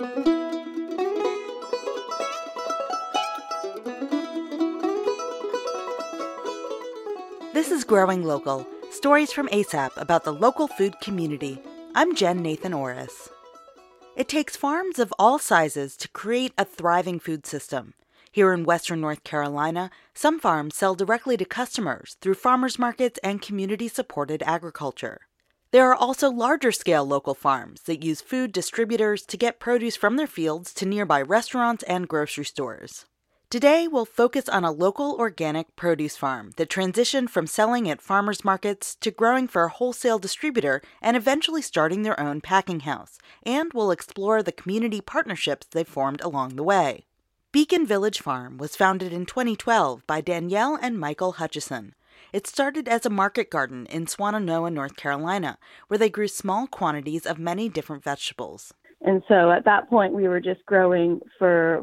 This is Growing Local stories from ASAP about the local food community. I'm Jen Nathan Orris. It takes farms of all sizes to create a thriving food system. Here in western North Carolina, some farms sell directly to customers through farmers markets and community supported agriculture. There are also larger scale local farms that use food distributors to get produce from their fields to nearby restaurants and grocery stores. Today, we'll focus on a local organic produce farm that transitioned from selling at farmers markets to growing for a wholesale distributor and eventually starting their own packing house. And we'll explore the community partnerships they formed along the way. Beacon Village Farm was founded in 2012 by Danielle and Michael Hutchison. It started as a market garden in Swannanoa, North Carolina, where they grew small quantities of many different vegetables. And so at that point, we were just growing for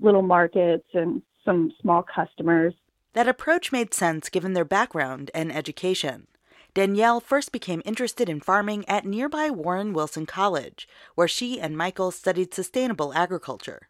little markets and some small customers. That approach made sense given their background and education. Danielle first became interested in farming at nearby Warren Wilson College, where she and Michael studied sustainable agriculture.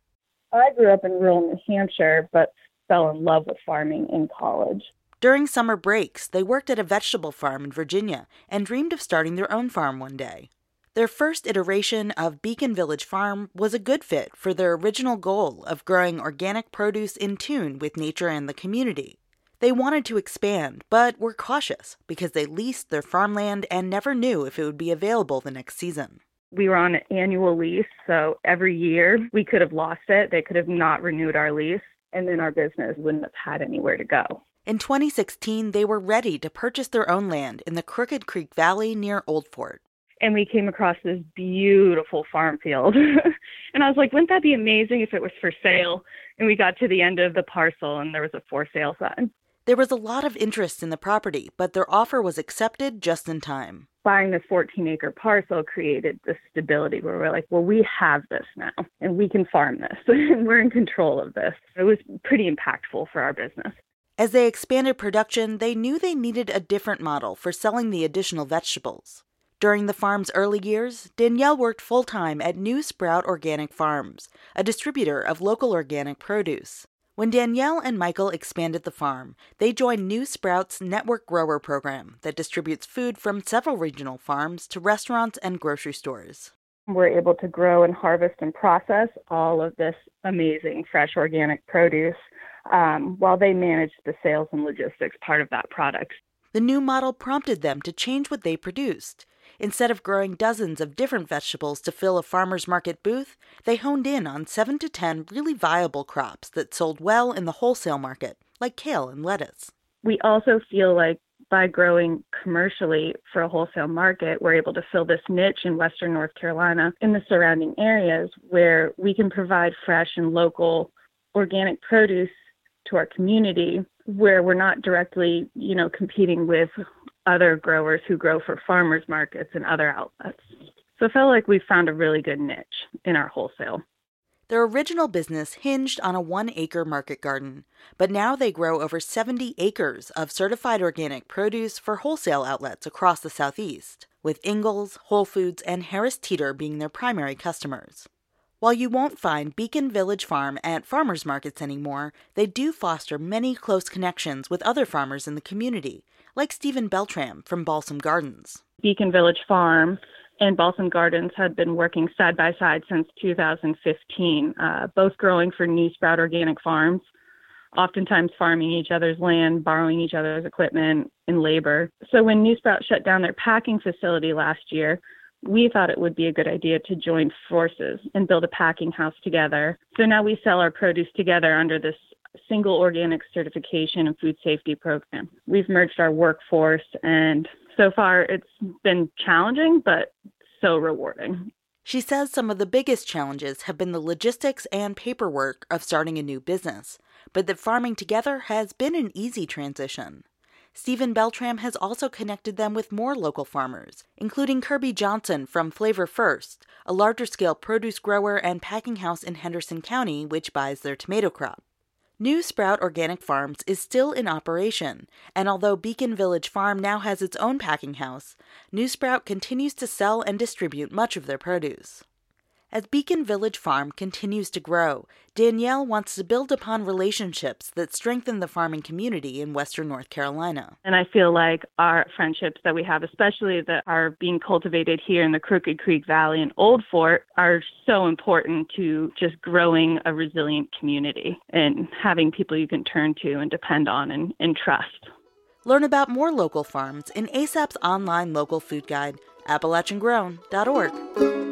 I grew up in rural New Hampshire, but fell in love with farming in college. During summer breaks, they worked at a vegetable farm in Virginia and dreamed of starting their own farm one day. Their first iteration of Beacon Village Farm was a good fit for their original goal of growing organic produce in tune with nature and the community. They wanted to expand, but were cautious because they leased their farmland and never knew if it would be available the next season. We were on an annual lease, so every year we could have lost it. They could have not renewed our lease, and then our business wouldn't have had anywhere to go. In 2016, they were ready to purchase their own land in the Crooked Creek Valley near Old Fort and we came across this beautiful farm field. and I was like, wouldn't that be amazing if it was for sale? And we got to the end of the parcel and there was a for sale sign. There was a lot of interest in the property, but their offer was accepted just in time. Buying this 14 acre parcel created this stability where we're like, well, we have this now and we can farm this and we're in control of this. It was pretty impactful for our business. As they expanded production, they knew they needed a different model for selling the additional vegetables. During the farm's early years, Danielle worked full time at New Sprout Organic Farms, a distributor of local organic produce. When Danielle and Michael expanded the farm, they joined New Sprout's Network Grower program that distributes food from several regional farms to restaurants and grocery stores. We're able to grow and harvest and process all of this amazing fresh organic produce um, while they manage the sales and logistics part of that product. The new model prompted them to change what they produced. Instead of growing dozens of different vegetables to fill a farmer's market booth, they honed in on 7 to 10 really viable crops that sold well in the wholesale market, like kale and lettuce. We also feel like by growing commercially for a wholesale market, we're able to fill this niche in Western North Carolina in the surrounding areas where we can provide fresh and local organic produce to our community where we're not directly, you know, competing with other growers who grow for farmers markets and other outlets. So I felt like we found a really good niche in our wholesale. Their original business hinged on a one acre market garden, but now they grow over 70 acres of certified organic produce for wholesale outlets across the Southeast, with Ingles, Whole Foods, and Harris Teeter being their primary customers. While you won't find Beacon Village Farm at farmers markets anymore, they do foster many close connections with other farmers in the community, like Stephen Beltram from Balsam Gardens. Beacon Village Farm and Balsam Gardens had been working side by side since 2015, uh, both growing for New Sprout Organic Farms, oftentimes farming each other's land, borrowing each other's equipment and labor. So when New Sprout shut down their packing facility last year, we thought it would be a good idea to join forces and build a packing house together. So now we sell our produce together under this single organic certification and food safety program. We've merged our workforce, and so far it's been challenging, but so rewarding. She says some of the biggest challenges have been the logistics and paperwork of starting a new business, but that farming together has been an easy transition. Stephen Beltram has also connected them with more local farmers, including Kirby Johnson from Flavor First, a larger scale produce grower and packing house in Henderson County which buys their tomato crop. New Sprout Organic Farms is still in operation, and although Beacon Village Farm now has its own packing house, New Sprout continues to sell and distribute much of their produce. As Beacon Village Farm continues to grow, Danielle wants to build upon relationships that strengthen the farming community in Western North Carolina. And I feel like our friendships that we have, especially that are being cultivated here in the Crooked Creek Valley and Old Fort, are so important to just growing a resilient community and having people you can turn to and depend on and, and trust. Learn about more local farms in ASAP's online local food guide, AppalachianGrown.org.